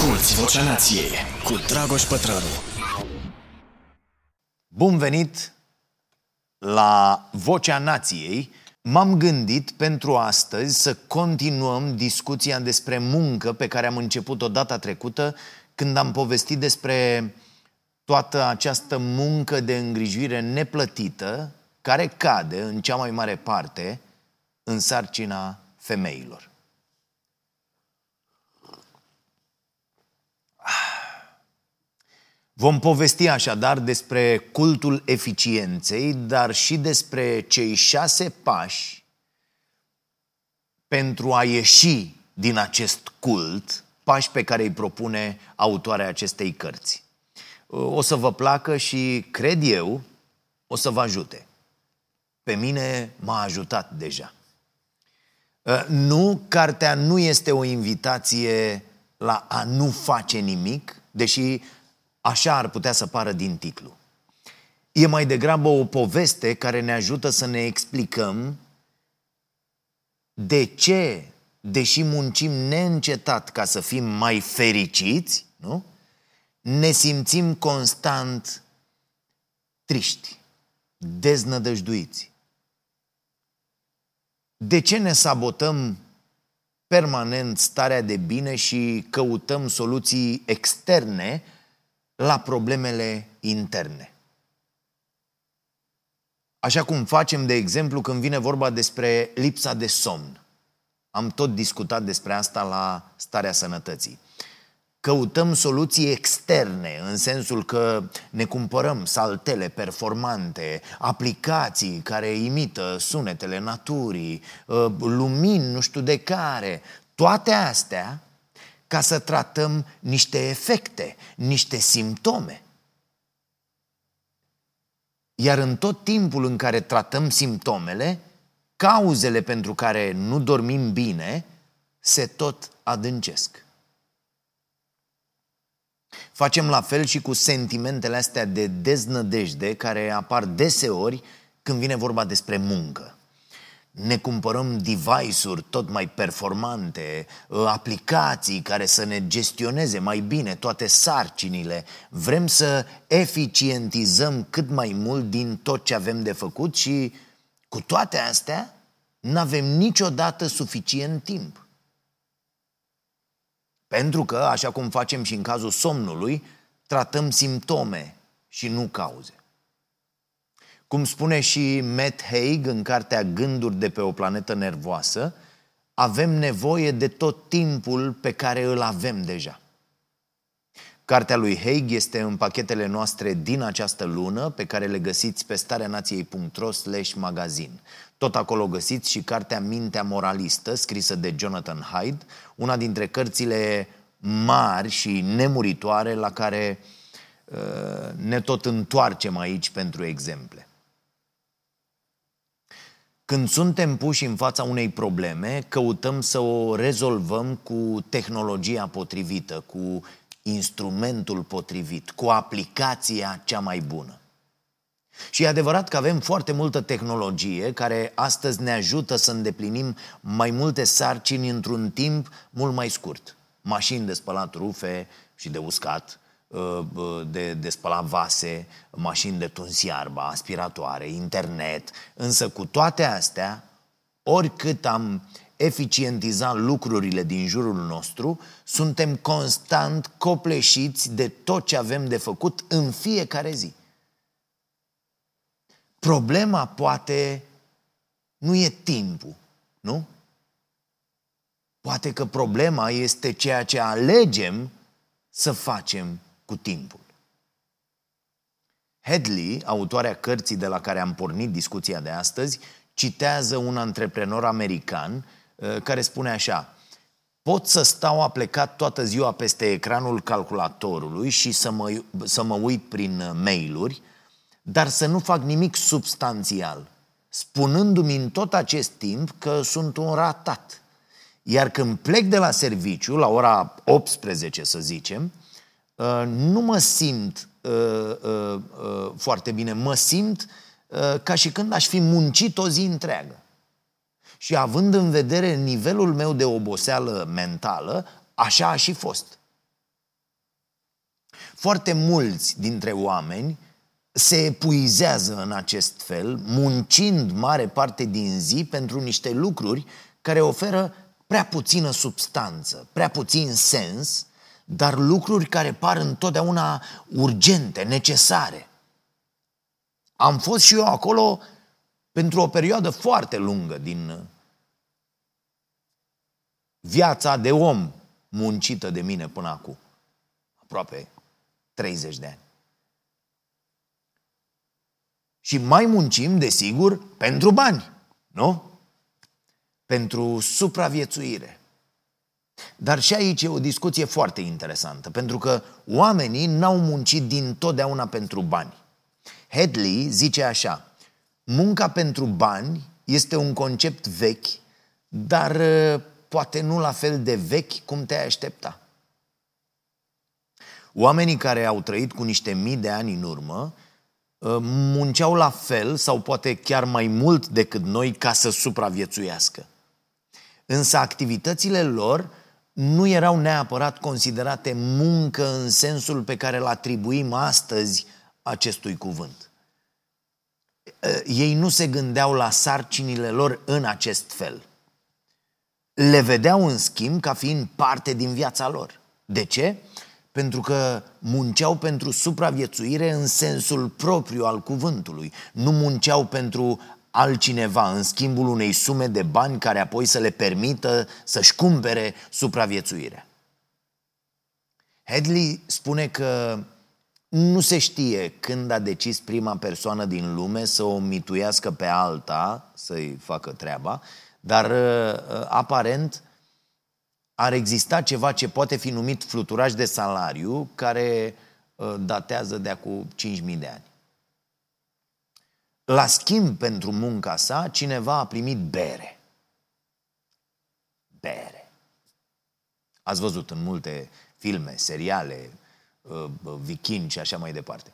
Asculți Vocea Nației cu Dragoș Pătrălu. Bun venit la Vocea Nației. M-am gândit pentru astăzi să continuăm discuția despre muncă pe care am început-o data trecută când am povestit despre toată această muncă de îngrijire neplătită care cade în cea mai mare parte în sarcina femeilor. Vom povesti așadar despre cultul eficienței, dar și despre cei șase pași pentru a ieși din acest cult, pași pe care îi propune autoarea acestei cărți. O să vă placă și, cred eu, o să vă ajute. Pe mine m-a ajutat deja. Nu, cartea nu este o invitație la a nu face nimic, deși Așa ar putea să pară din titlu. E mai degrabă o poveste care ne ajută să ne explicăm de ce, deși muncim neîncetat ca să fim mai fericiți, nu? ne simțim constant triști, deznădăjduiți. De ce ne sabotăm permanent starea de bine și căutăm soluții externe la problemele interne. Așa cum facem, de exemplu, când vine vorba despre lipsa de somn. Am tot discutat despre asta la starea sănătății. Căutăm soluții externe, în sensul că ne cumpărăm saltele performante, aplicații care imită sunetele naturii, ă, lumini nu știu de care. Toate astea ca să tratăm niște efecte, niște simptome. Iar în tot timpul în care tratăm simptomele, cauzele pentru care nu dormim bine se tot adâncesc. Facem la fel și cu sentimentele astea de deznădejde care apar deseori când vine vorba despre muncă ne cumpărăm device-uri tot mai performante, ă, aplicații care să ne gestioneze mai bine toate sarcinile. Vrem să eficientizăm cât mai mult din tot ce avem de făcut și cu toate astea nu avem niciodată suficient timp. Pentru că, așa cum facem și în cazul somnului, tratăm simptome și nu cauze. Cum spune și Matt Haig în cartea Gânduri de pe o planetă nervoasă, avem nevoie de tot timpul pe care îl avem deja. Cartea lui Haig este în pachetele noastre din această lună, pe care le găsiți pe stareanației.ro slash magazin. Tot acolo găsiți și cartea Mintea Moralistă, scrisă de Jonathan Hyde, una dintre cărțile mari și nemuritoare la care uh, ne tot întoarcem aici pentru exemple. Când suntem puși în fața unei probleme, căutăm să o rezolvăm cu tehnologia potrivită, cu instrumentul potrivit, cu aplicația cea mai bună. Și e adevărat că avem foarte multă tehnologie care astăzi ne ajută să îndeplinim mai multe sarcini într-un timp mult mai scurt. Mașini de spălat rufe și de uscat, Uh, de, de spălat vase, mașini de tuns iarba, aspiratoare, internet. Însă cu toate astea, oricât am eficientizat lucrurile din jurul nostru, suntem constant copleșiți de tot ce avem de făcut în fiecare zi. Problema poate nu e timpul, nu? Poate că problema este ceea ce alegem să facem cu timpul. Hedley, autoarea cărții de la care am pornit discuția de astăzi, citează un antreprenor american uh, care spune așa Pot să stau aplecat toată ziua peste ecranul calculatorului și să mă, să mă uit prin uh, mail-uri, dar să nu fac nimic substanțial, spunându-mi în tot acest timp că sunt un ratat. Iar când plec de la serviciu, la ora 18 să zicem, Uh, nu mă simt uh, uh, foarte bine, mă simt ca și când aș fi muncit o zi întreagă. Și având în vedere nivelul meu de oboseală mentală, așa a și fost. foarte mulți dintre oameni se epuizează în acest fel, muncind mare parte din zi pentru niște lucruri care oferă prea puțină substanță, prea puțin sens, dar lucruri care par întotdeauna urgente, necesare. Am fost și eu acolo pentru o perioadă foarte lungă din viața de om muncită de mine până acum. Aproape 30 de ani. Și mai muncim, desigur, pentru bani, nu? Pentru supraviețuire. Dar și aici e o discuție foarte interesantă, pentru că oamenii n-au muncit din totdeauna pentru bani. Headley zice așa, munca pentru bani este un concept vechi, dar uh, poate nu la fel de vechi cum te-ai aștepta. Oamenii care au trăit cu niște mii de ani în urmă uh, munceau la fel sau poate chiar mai mult decât noi ca să supraviețuiască. Însă activitățile lor nu erau neapărat considerate muncă în sensul pe care îl atribuim astăzi acestui cuvânt. Ei nu se gândeau la sarcinile lor în acest fel. Le vedeau în schimb ca fiind parte din viața lor. De ce? Pentru că munceau pentru supraviețuire în sensul propriu al cuvântului. Nu munceau pentru altcineva în schimbul unei sume de bani care apoi să le permită să-și cumpere supraviețuirea. Headley spune că nu se știe când a decis prima persoană din lume să o mituiască pe alta, să-i facă treaba, dar uh, aparent ar exista ceva ce poate fi numit fluturaj de salariu, care uh, datează de acum 5.000 de ani. La schimb pentru munca sa, cineva a primit bere. Bere. Ați văzut în multe filme, seriale, uh, viking și așa mai departe.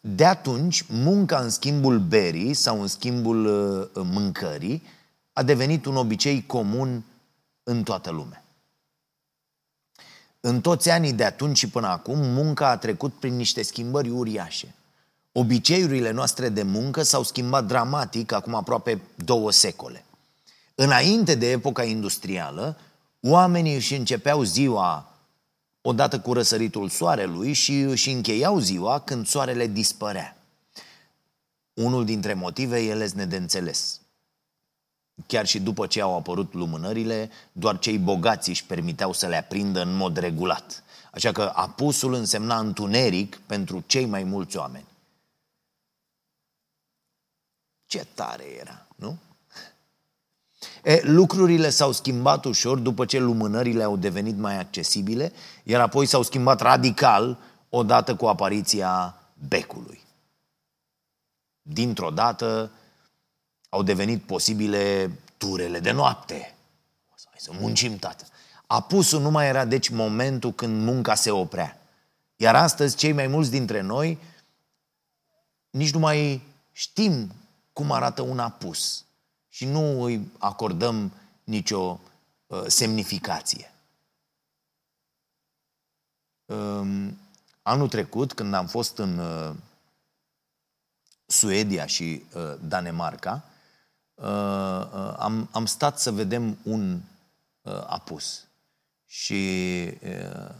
De atunci, munca în schimbul berii sau în schimbul uh, mâncării a devenit un obicei comun în toată lumea. În toți anii de atunci și până acum, munca a trecut prin niște schimbări uriașe. Obiceiurile noastre de muncă s-au schimbat dramatic acum aproape două secole. Înainte de epoca industrială, oamenii își începeau ziua odată cu răsăritul soarelui și își încheiau ziua când soarele dispărea. Unul dintre motive e lesne de înțeles. Chiar și după ce au apărut lumânările, doar cei bogați își permiteau să le aprindă în mod regulat. Așa că apusul însemna întuneric pentru cei mai mulți oameni. Ce tare era, nu? E, lucrurile s-au schimbat ușor după ce lumânările au devenit mai accesibile, iar apoi s-au schimbat radical odată cu apariția becului. Dintr-o dată au devenit posibile turele de noapte. Hai să muncim, tată. Apusul nu mai era deci momentul când munca se oprea. Iar astăzi cei mai mulți dintre noi nici nu mai știm cum arată un apus și nu îi acordăm nicio uh, semnificație. Um, anul trecut, când am fost în uh, Suedia și uh, Danemarca, uh, uh, am, am stat să vedem un uh, apus. Și uh,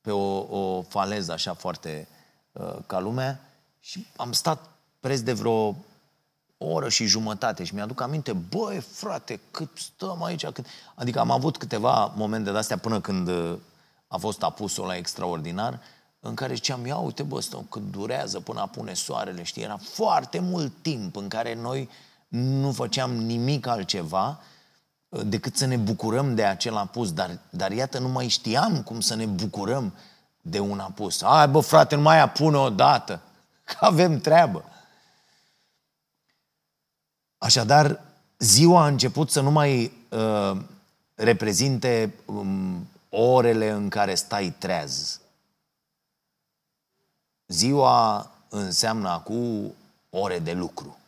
pe o, o faleză așa foarte uh, ca lumea și am stat preț de vreo o oră și jumătate și mi-aduc aminte, băi, frate, cât stăm aici, cât... Adică am avut câteva momente de-astea până când uh, a fost apusul la extraordinar, în care ziceam, ia uite, bă, stăm, cât durează până apune soarele, știi? Era foarte mult timp în care noi nu făceam nimic altceva uh, decât să ne bucurăm de acel apus, dar, dar iată, nu mai știam cum să ne bucurăm de un apus. Ai, bă, frate, nu mai apune o dată, că avem treabă. Așadar, ziua a început să nu mai uh, reprezinte um, orele în care stai treaz. Ziua înseamnă acum ore de lucru.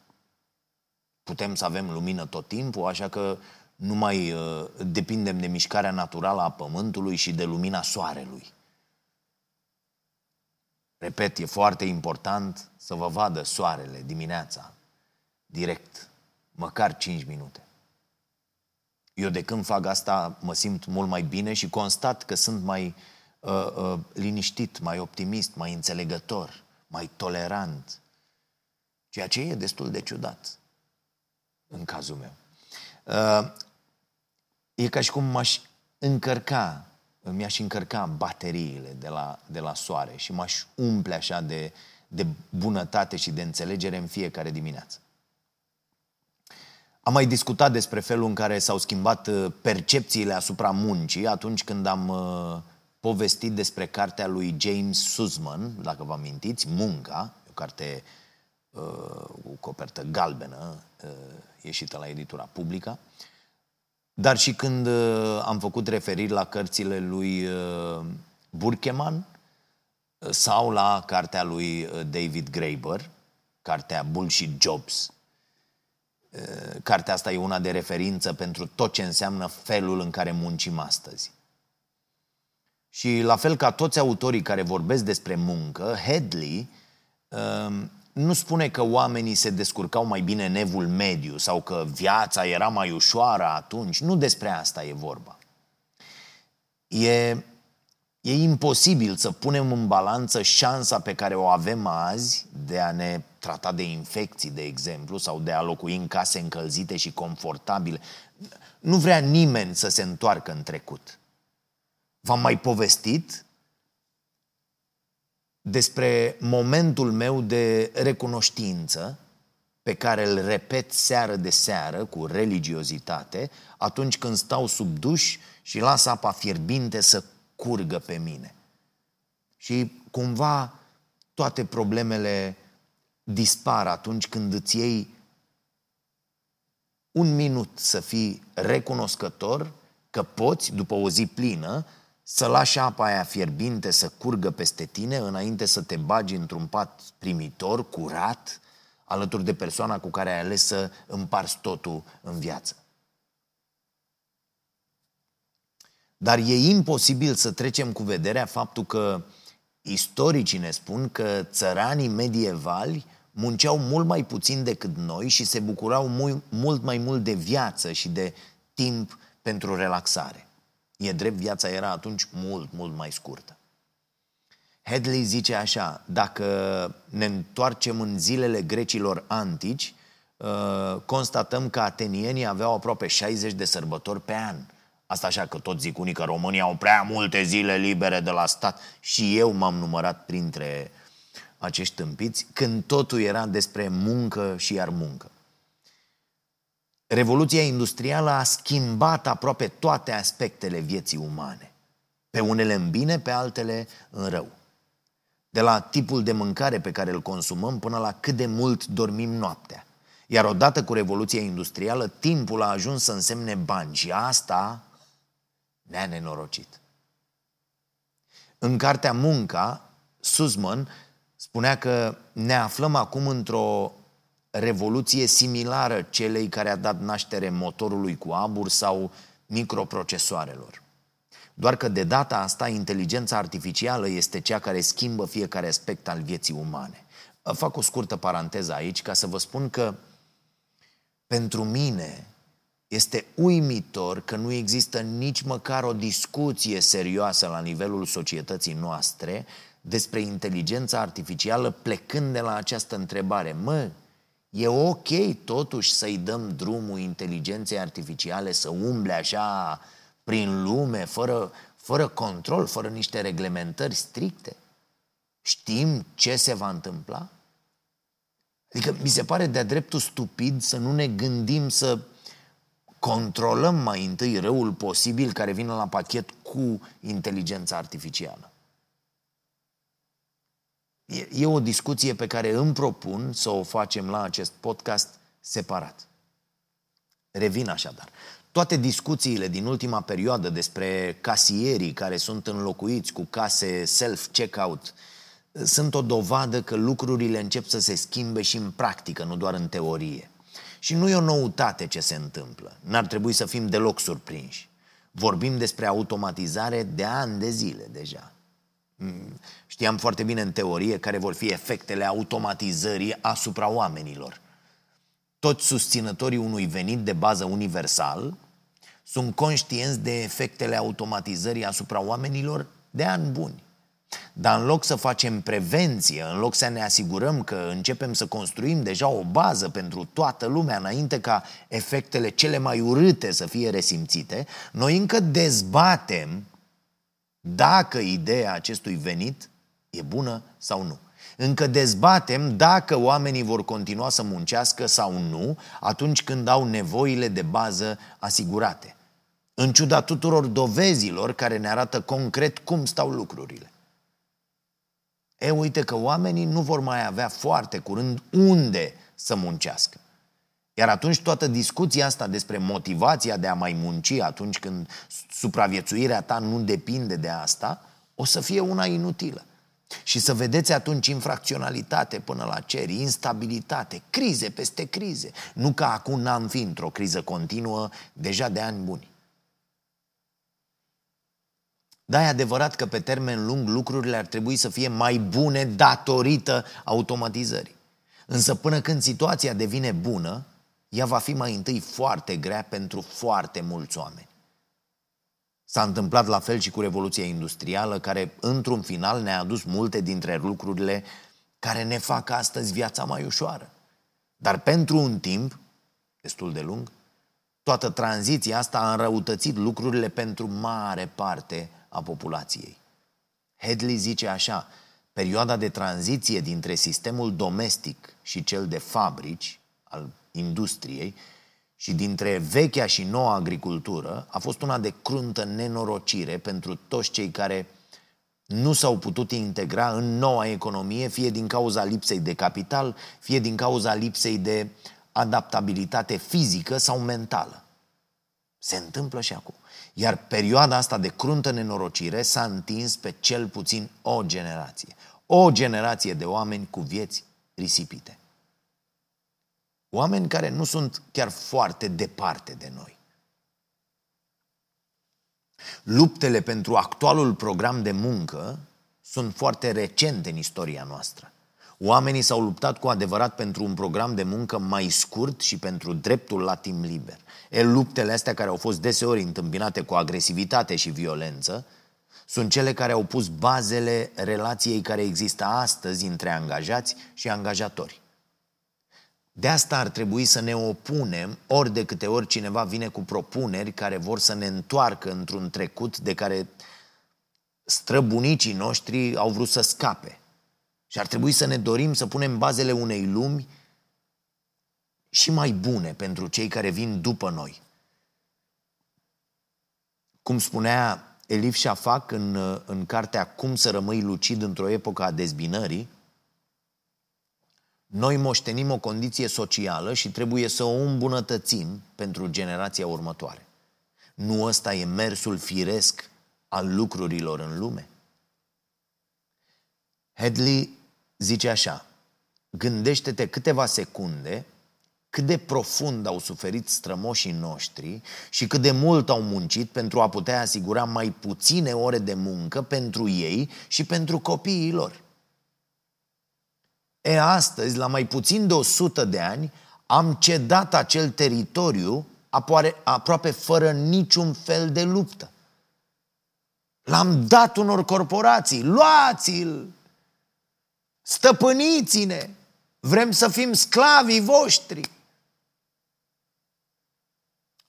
Putem să avem lumină tot timpul, așa că nu mai uh, depindem de mișcarea naturală a pământului și de lumina soarelui. Repet, e foarte important să vă vadă soarele dimineața, direct, măcar 5 minute. Eu de când fac asta mă simt mult mai bine și constat că sunt mai uh, uh, liniștit, mai optimist, mai înțelegător, mai tolerant. Ceea ce e destul de ciudat în cazul meu. Uh, e ca și cum m-aș încărca, mi-aș încărca bateriile de la, de la soare și m-aș umple așa de, de bunătate și de înțelegere în fiecare dimineață. Am mai discutat despre felul în care s-au schimbat uh, percepțiile asupra muncii atunci când am uh, povestit despre cartea lui James Sussman, dacă vă amintiți, Munca, o carte uh, cu copertă galbenă, uh, ieșită la editura publică, dar și când uh, am făcut referiri la cărțile lui uh, Burkeman uh, sau la cartea lui uh, David Graeber, cartea Bullshit Jobs, Cartea asta e una de referință pentru tot ce înseamnă felul în care muncim astăzi. Și la fel ca toți autorii care vorbesc despre muncă, Headley um, nu spune că oamenii se descurcau mai bine în evul mediu sau că viața era mai ușoară atunci. Nu despre asta e vorba. E E imposibil să punem în balanță șansa pe care o avem azi de a ne trata de infecții, de exemplu, sau de a locui în case încălzite și confortabile. Nu vrea nimeni să se întoarcă în trecut. V-am mai povestit despre momentul meu de recunoștință pe care îl repet seară de seară cu religiozitate atunci când stau sub duș și las apa fierbinte să curgă pe mine. Și cumva toate problemele dispar atunci când îți iei un minut să fii recunoscător că poți, după o zi plină, să lași apa aia fierbinte să curgă peste tine înainte să te bagi într-un pat primitor, curat, alături de persoana cu care ai ales să împarți totul în viață. Dar e imposibil să trecem cu vederea faptul că istoricii ne spun că țăranii medievali munceau mult mai puțin decât noi și se bucurau mult, mult mai mult de viață și de timp pentru relaxare. E drept, viața era atunci mult, mult mai scurtă. Headley zice așa, dacă ne întoarcem în zilele grecilor antici, uh, constatăm că atenienii aveau aproape 60 de sărbători pe an – Asta așa că tot zic unii că România au prea multe zile libere de la stat și eu m-am numărat printre acești tâmpiți când totul era despre muncă și iar muncă. Revoluția industrială a schimbat aproape toate aspectele vieții umane. Pe unele în bine, pe altele în rău. De la tipul de mâncare pe care îl consumăm până la cât de mult dormim noaptea. Iar odată cu Revoluția Industrială, timpul a ajuns să însemne bani și asta ne-a nenorocit. În cartea Munca, Sussman spunea că ne aflăm acum într-o revoluție similară celei care a dat naștere motorului cu abur sau microprocesoarelor. Doar că de data asta inteligența artificială este cea care schimbă fiecare aspect al vieții umane. Fac o scurtă paranteză aici ca să vă spun că pentru mine este uimitor că nu există nici măcar o discuție serioasă la nivelul societății noastre despre inteligența artificială plecând de la această întrebare. Mă, e ok totuși să-i dăm drumul inteligenței artificiale să umble așa prin lume, fără, fără control, fără niște reglementări stricte? Știm ce se va întâmpla? Adică mi se pare de-a dreptul stupid să nu ne gândim să controlăm mai întâi răul posibil care vine la pachet cu inteligența artificială. E, e o discuție pe care îmi propun să o facem la acest podcast separat. Revin așadar. Toate discuțiile din ultima perioadă despre casierii care sunt înlocuiți cu case self-checkout sunt o dovadă că lucrurile încep să se schimbe și în practică, nu doar în teorie. Și nu e o noutate ce se întâmplă. N-ar trebui să fim deloc surprinși. Vorbim despre automatizare de ani de zile deja. mm, știam foarte bine în teorie care vor fi efectele automatizării asupra oamenilor. Toți susținătorii unui venit de bază universal sunt conștienți de efectele automatizării asupra oamenilor de ani buni. Dar în loc să facem prevenție, în loc să ne asigurăm că începem să construim deja o bază pentru toată lumea înainte ca efectele cele mai urâte să fie resimțite, noi încă dezbatem dacă ideea acestui venit e bună sau nu. Încă dezbatem dacă oamenii vor continua să muncească sau nu atunci când au nevoile de bază asigurate. În ciuda tuturor dovezilor care ne arată concret cum stau lucrurile. E, uite că oamenii nu vor mai avea foarte curând unde să muncească. Iar atunci toată discuția asta despre motivația de a mai munci atunci când supraviețuirea ta nu depinde de asta, o să fie una inutilă. Și să vedeți atunci infracționalitate până la cer, instabilitate, crize peste crize. Nu ca acum n-am fi într-o criză continuă deja de ani buni. Da, e adevărat că pe termen lung lucrurile ar trebui să fie mai bune datorită automatizării. Însă până când situația devine bună, ea va fi mai întâi foarte grea pentru foarte mulți oameni. S-a întâmplat la fel și cu Revoluția Industrială, care într-un final ne-a adus multe dintre lucrurile care ne fac astăzi viața mai ușoară. Dar pentru un timp, destul de lung, toată tranziția asta a înrăutățit lucrurile pentru mare parte a populației. Hedley zice așa, perioada de tranziție dintre sistemul domestic și cel de fabrici, al industriei, și dintre vechea și noua agricultură a fost una de cruntă nenorocire pentru toți cei care nu s-au putut integra în noua economie, fie din cauza lipsei de capital, fie din cauza lipsei de adaptabilitate fizică sau mentală. Se întâmplă și acum. Iar perioada asta de cruntă nenorocire s-a întins pe cel puțin o generație. O generație de oameni cu vieți risipite. Oameni care nu sunt chiar foarte departe de noi. Luptele pentru actualul program de muncă sunt foarte recente în istoria noastră. Oamenii s-au luptat cu adevărat pentru un program de muncă mai scurt și pentru dreptul la timp liber. E, luptele astea care au fost deseori întâmpinate cu agresivitate și violență sunt cele care au pus bazele relației care există astăzi între angajați și angajatori. De asta ar trebui să ne opunem ori de câte ori cineva vine cu propuneri care vor să ne întoarcă într-un trecut de care străbunicii noștri au vrut să scape. Și ar trebui să ne dorim să punem bazele unei lumi și mai bune pentru cei care vin după noi. Cum spunea Elif Shafak în, în cartea Cum să rămâi lucid într-o epocă a dezbinării, noi moștenim o condiție socială și trebuie să o îmbunătățim pentru generația următoare. Nu ăsta e mersul firesc al lucrurilor în lume? Headley zice așa, gândește-te câteva secunde cât de profund au suferit strămoșii noștri și cât de mult au muncit pentru a putea asigura mai puține ore de muncă pentru ei și pentru copiii lor. E, astăzi, la mai puțin de 100 de ani, am cedat acel teritoriu aproape fără niciun fel de luptă. L-am dat unor corporații, luați-l! Stăpâniți-ne! Vrem să fim sclavii voștri!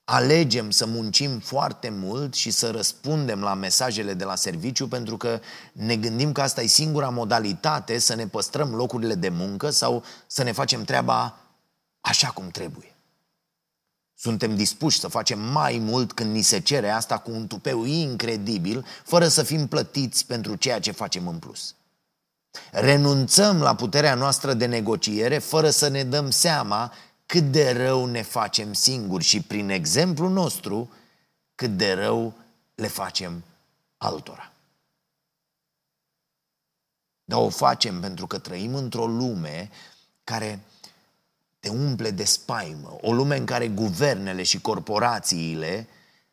Alegem să muncim foarte mult și să răspundem la mesajele de la serviciu pentru că ne gândim că asta e singura modalitate să ne păstrăm locurile de muncă sau să ne facem treaba așa cum trebuie. Suntem dispuși să facem mai mult când ni se cere asta cu un tupeu incredibil, fără să fim plătiți pentru ceea ce facem în plus. Renunțăm la puterea noastră de negociere fără să ne dăm seama cât de rău ne facem singuri și prin exemplu nostru cât de rău le facem altora. Dar o facem pentru că trăim într-o lume care te umple de spaimă, o lume în care guvernele și corporațiile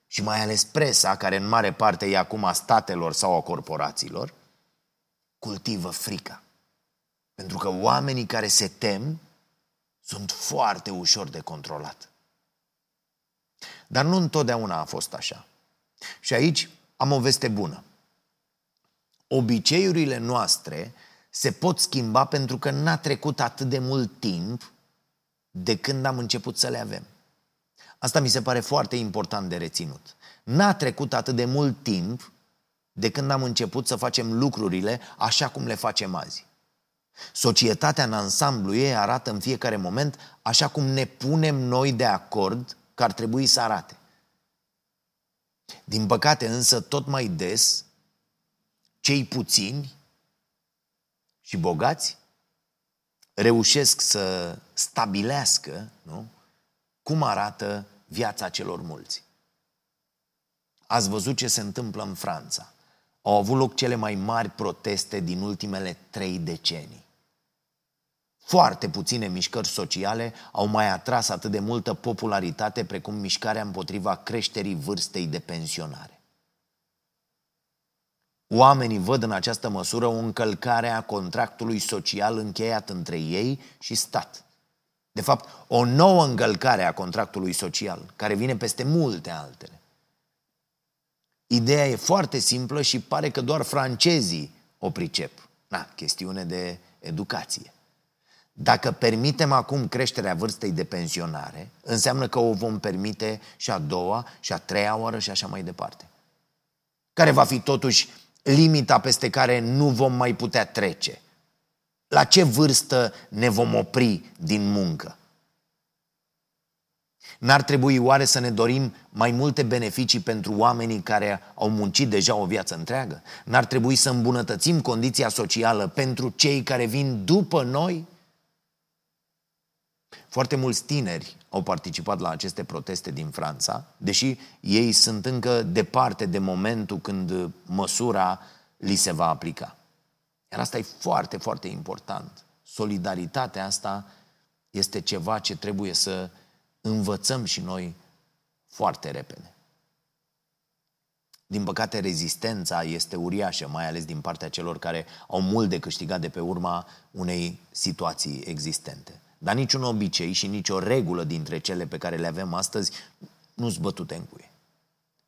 și mai ales presa, care în mare parte e acum a statelor sau a corporațiilor, cultivă frica. Pentru că oamenii care se tem sunt foarte ușor de controlat. Dar nu întotdeauna a fost așa. Și aici am o veste bună. Obiceiurile noastre se pot schimba pentru că n-a trecut atât de mult timp de când am început să le avem. Asta mi se pare foarte important de reținut. N-a trecut atât de mult timp de când am început să facem lucrurile așa cum le facem azi. Societatea în ansamblu ei arată în fiecare moment așa cum ne punem noi de acord că ar trebui să arate. Din păcate însă tot mai des cei puțini și bogați reușesc să stabilească nu, cum arată viața celor mulți. Ați văzut ce se întâmplă în Franța. Au avut loc cele mai mari proteste din ultimele trei decenii. Foarte puține mișcări sociale au mai atras atât de multă popularitate precum mișcarea împotriva creșterii vârstei de pensionare. Oamenii văd în această măsură o încălcare a contractului social încheiat între ei și stat. De fapt, o nouă încălcare a contractului social, care vine peste multe altele. Ideea e foarte simplă și pare că doar francezii o pricep. Na, chestiune de educație. Dacă permitem acum creșterea vârstei de pensionare, înseamnă că o vom permite și a doua, și a treia oară și așa mai departe. Care va fi totuși limita peste care nu vom mai putea trece? La ce vârstă ne vom opri din muncă? N-ar trebui oare să ne dorim mai multe beneficii pentru oamenii care au muncit deja o viață întreagă? N-ar trebui să îmbunătățim condiția socială pentru cei care vin după noi? Foarte mulți tineri au participat la aceste proteste din Franța, deși ei sunt încă departe de momentul când măsura li se va aplica. Iar asta e foarte, foarte important. Solidaritatea asta este ceva ce trebuie să învățăm și noi foarte repede. Din păcate, rezistența este uriașă, mai ales din partea celor care au mult de câștigat de pe urma unei situații existente. Dar niciun obicei și nicio regulă dintre cele pe care le avem astăzi nu sunt bătute în cuie.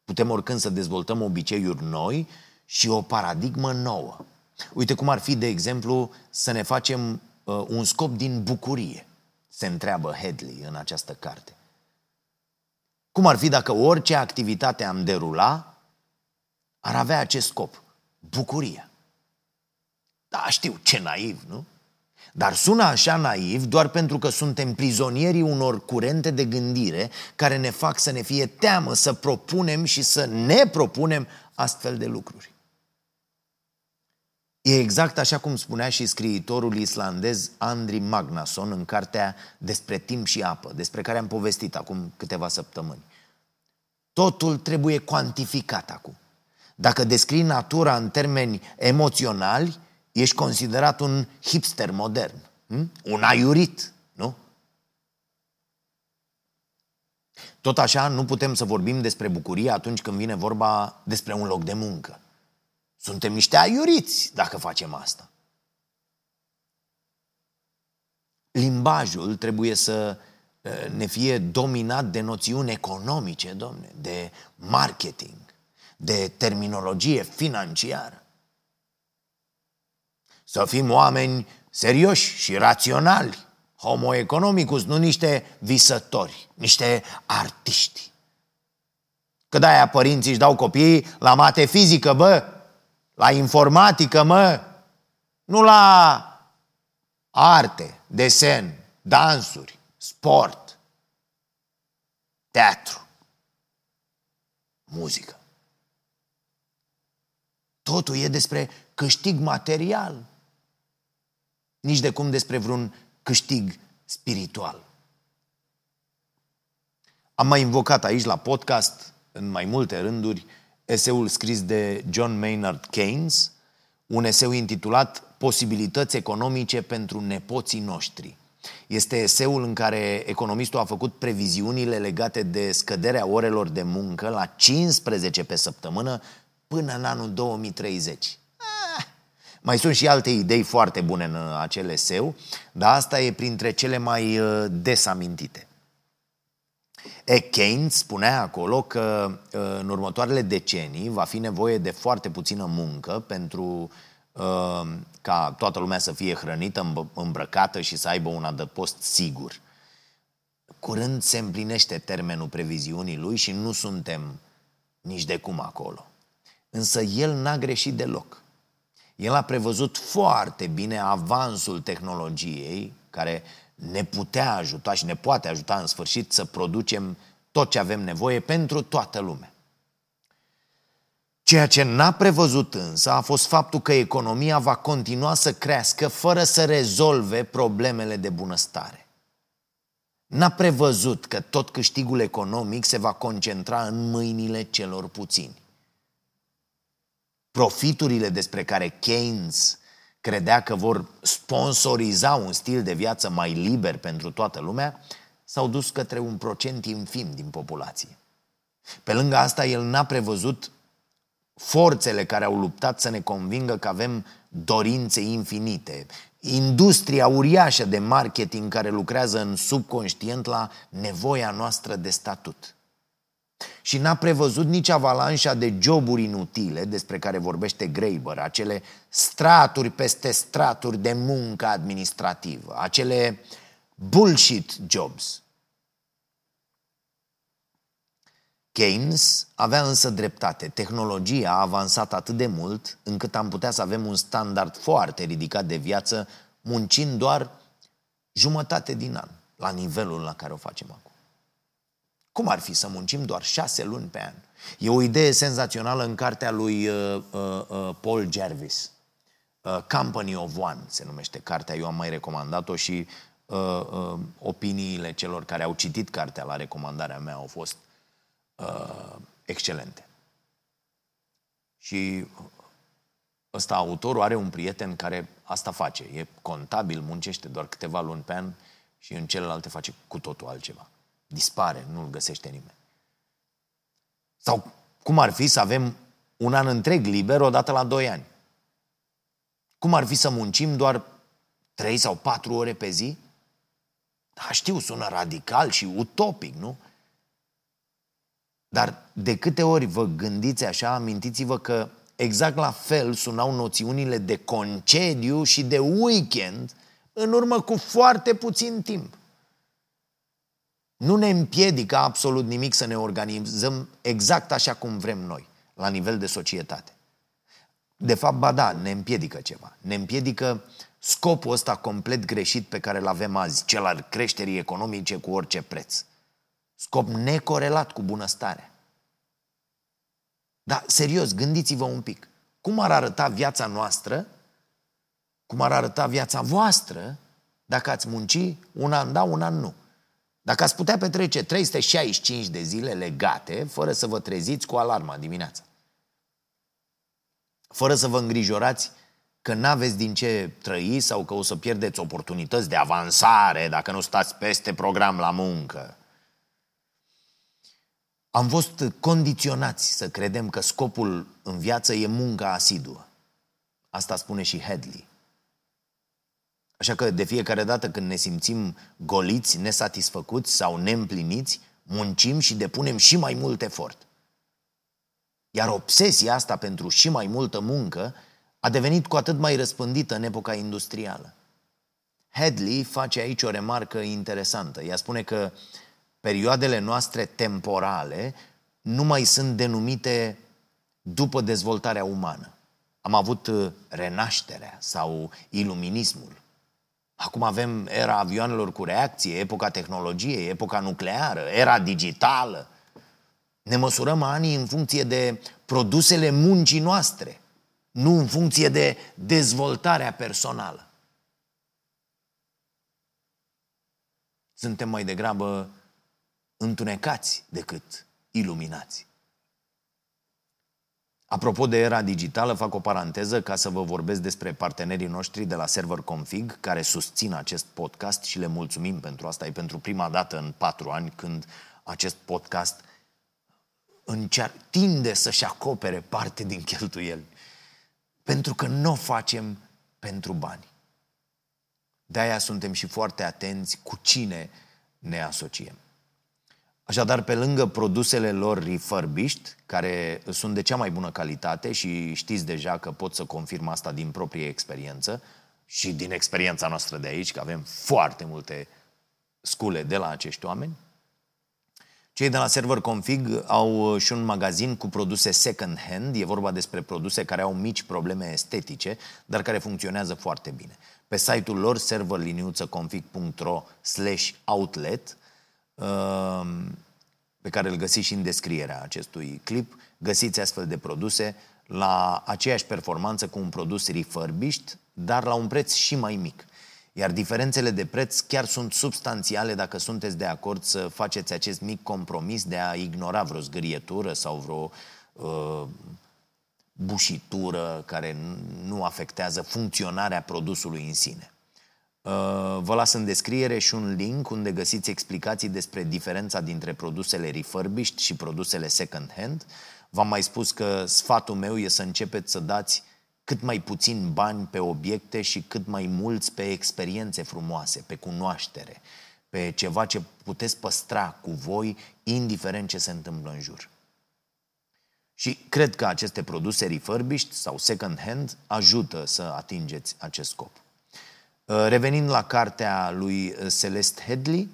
Putem oricând să dezvoltăm obiceiuri noi și o paradigmă nouă. Uite cum ar fi, de exemplu, să ne facem uh, un scop din bucurie, se întreabă Headley în această carte. Cum ar fi dacă orice activitate am derula ar avea acest scop, bucuria. Da, știu, ce naiv, nu? Dar sună așa naiv doar pentru că suntem prizonierii unor curente de gândire care ne fac să ne fie teamă să propunem și să ne propunem astfel de lucruri. E exact așa cum spunea și scriitorul islandez Andri Magnason în cartea Despre timp și apă, despre care am povestit acum câteva săptămâni. Totul trebuie cuantificat acum. Dacă descrii natura în termeni emoționali, ești considerat un hipster modern, hm? un aiurit, nu? Tot așa, nu putem să vorbim despre bucurie atunci când vine vorba despre un loc de muncă. Suntem niște aiuriți dacă facem asta. Limbajul trebuie să ne fie dominat de noțiuni economice, domne, de marketing, de terminologie financiară. Să fim oameni serioși și raționali, homo economicus, nu niște visători, niște artiști. Că de-aia părinții își dau copiii la mate fizică, bă, la informatică, mă, nu la arte, desen, dansuri, sport, teatru, muzică. Totul e despre câștig material, nici de cum despre vreun câștig spiritual. Am mai invocat aici la podcast, în mai multe rânduri, eseul scris de John Maynard Keynes, un eseu intitulat Posibilități economice pentru nepoții noștri. Este eseul în care economistul a făcut previziunile legate de scăderea orelor de muncă la 15 pe săptămână până în anul 2030. Ah, Mai sunt și alte idei foarte bune în uh, acel eseu, dar asta e printre cele mai uh, des amintite. E, Keynes spunea acolo că uh, în următoarele decenii va fi nevoie de foarte puțină muncă pentru ca toată lumea să fie hrănită, îmbrăcată și să aibă un adăpost sigur. Curând se împlinește termenul previziunii lui și nu suntem nici de cum acolo. Însă el n-a greșit deloc. El a prevăzut foarte bine avansul tehnologiei care ne putea ajuta și ne poate ajuta în sfârșit să producem tot ce avem nevoie pentru toată lumea. Ceea ce n-a prevăzut însă a fost faptul că economia va continua să crească fără să rezolve problemele de bunăstare. N-a prevăzut că tot câștigul economic se va concentra în mâinile celor puțini. Profiturile despre care Keynes credea că vor sponsoriza un stil de viață mai liber pentru toată lumea, s-au dus către un procent infim din populație. Pe lângă asta, el n-a prevăzut forțele care au luptat să ne convingă că avem dorințe infinite, industria uriașă de marketing care lucrează în subconștient la nevoia noastră de statut. Și n-a prevăzut nici avalanșa de joburi inutile despre care vorbește Graeber, acele straturi peste straturi de muncă administrativă, acele bullshit jobs. Keynes avea însă dreptate. Tehnologia a avansat atât de mult încât am putea să avem un standard foarte ridicat de viață muncind doar jumătate din an, la nivelul la care o facem acum. Cum ar fi să muncim doar șase luni pe an? E o idee senzațională în cartea lui uh, uh, uh, Paul Jervis. Uh, Company of One se numește cartea, eu am mai recomandat-o și uh, uh, opiniile celor care au citit cartea la recomandarea mea au fost uh, excelente. Și ăsta, autorul, are un prieten care asta face. E contabil, muncește doar câteva luni pe an și în celelalte face cu totul altceva. Dispare, nu-l găsește nimeni. Sau cum ar fi să avem un an întreg liber odată la doi ani? Cum ar fi să muncim doar trei sau patru ore pe zi? Da, știu, sună radical și utopic, nu? Dar de câte ori vă gândiți așa, amintiți-vă că exact la fel sunau noțiunile de concediu și de weekend în urmă cu foarte puțin timp. Nu ne împiedică absolut nimic să ne organizăm exact așa cum vrem noi, la nivel de societate. De fapt, ba da, ne împiedică ceva. Ne împiedică scopul ăsta complet greșit pe care îl avem azi, cel al creșterii economice cu orice preț. Scop necorelat cu bunăstarea. Dar, serios, gândiți-vă un pic. Cum ar arăta viața noastră, cum ar arăta viața voastră, dacă ați munci un an da, un an nu? Dacă ați putea petrece 365 de zile legate, fără să vă treziți cu alarma dimineața. Fără să vă îngrijorați că n-aveți din ce trăi sau că o să pierdeți oportunități de avansare dacă nu stați peste program la muncă. Am fost condiționați să credem că scopul în viață e munca asiduă. Asta spune și Headley. Așa că de fiecare dată când ne simțim goliți, nesatisfăcuți sau neîmpliniți, muncim și depunem și mai mult efort. Iar obsesia asta pentru și mai multă muncă a devenit cu atât mai răspândită în epoca industrială. Hadley face aici o remarcă interesantă. Ea spune că perioadele noastre temporale nu mai sunt denumite după dezvoltarea umană. Am avut uh, renașterea sau iluminismul. Acum avem era avioanelor cu reacție, epoca tehnologiei, epoca nucleară, era digitală. Ne măsurăm anii în funcție de produsele muncii noastre, nu în funcție de dezvoltarea personală. Suntem mai degrabă întunecați decât iluminați. Apropo de era digitală, fac o paranteză ca să vă vorbesc despre partenerii noștri de la Server Config, care susțin acest podcast și le mulțumim pentru asta. E pentru prima dată în patru ani când acest podcast încear, tinde să-și acopere parte din cheltuieli. Pentru că nu o facem pentru bani. De-aia suntem și foarte atenți cu cine ne asociem. Așadar, pe lângă produsele lor refurbished, care sunt de cea mai bună calitate și știți deja că pot să confirm asta din proprie experiență și din experiența noastră de aici, că avem foarte multe scule de la acești oameni, cei de la Server Config au și un magazin cu produse second hand. E vorba despre produse care au mici probleme estetice, dar care funcționează foarte bine. Pe site-ul lor, serverliniuțăconfig.ro slash outlet, um, pe care îl găsiți și în descrierea acestui clip, găsiți astfel de produse la aceeași performanță cu un produs refurbished, dar la un preț și mai mic. Iar diferențele de preț chiar sunt substanțiale dacă sunteți de acord să faceți acest mic compromis de a ignora vreo zgârietură sau vreo uh, bușitură care nu afectează funcționarea produsului în sine. Uh, vă las în descriere și un link unde găsiți explicații despre diferența dintre produsele refurbished și produsele second hand. V-am mai spus că sfatul meu e să începeți să dați cât mai puțin bani pe obiecte și cât mai mulți pe experiențe frumoase, pe cunoaștere, pe ceva ce puteți păstra cu voi, indiferent ce se întâmplă în jur. Și cred că aceste produse refurbished sau second hand ajută să atingeți acest scop. Uh, revenind la cartea lui uh, Celeste Headley,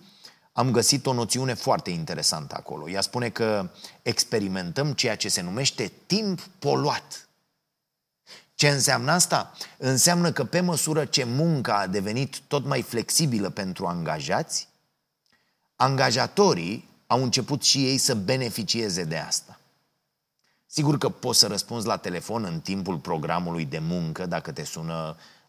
am găsit o noțiune foarte interesantă acolo. Ea spune că experimentăm ceea ce se numește timp poluat. Ce înseamnă asta? Înseamnă că pe măsură ce munca a devenit tot mai flexibilă pentru angajați, angajatorii au început și ei să beneficieze de asta. Sigur că poți să răspunzi la telefon în timpul programului de muncă dacă te sună uh, uh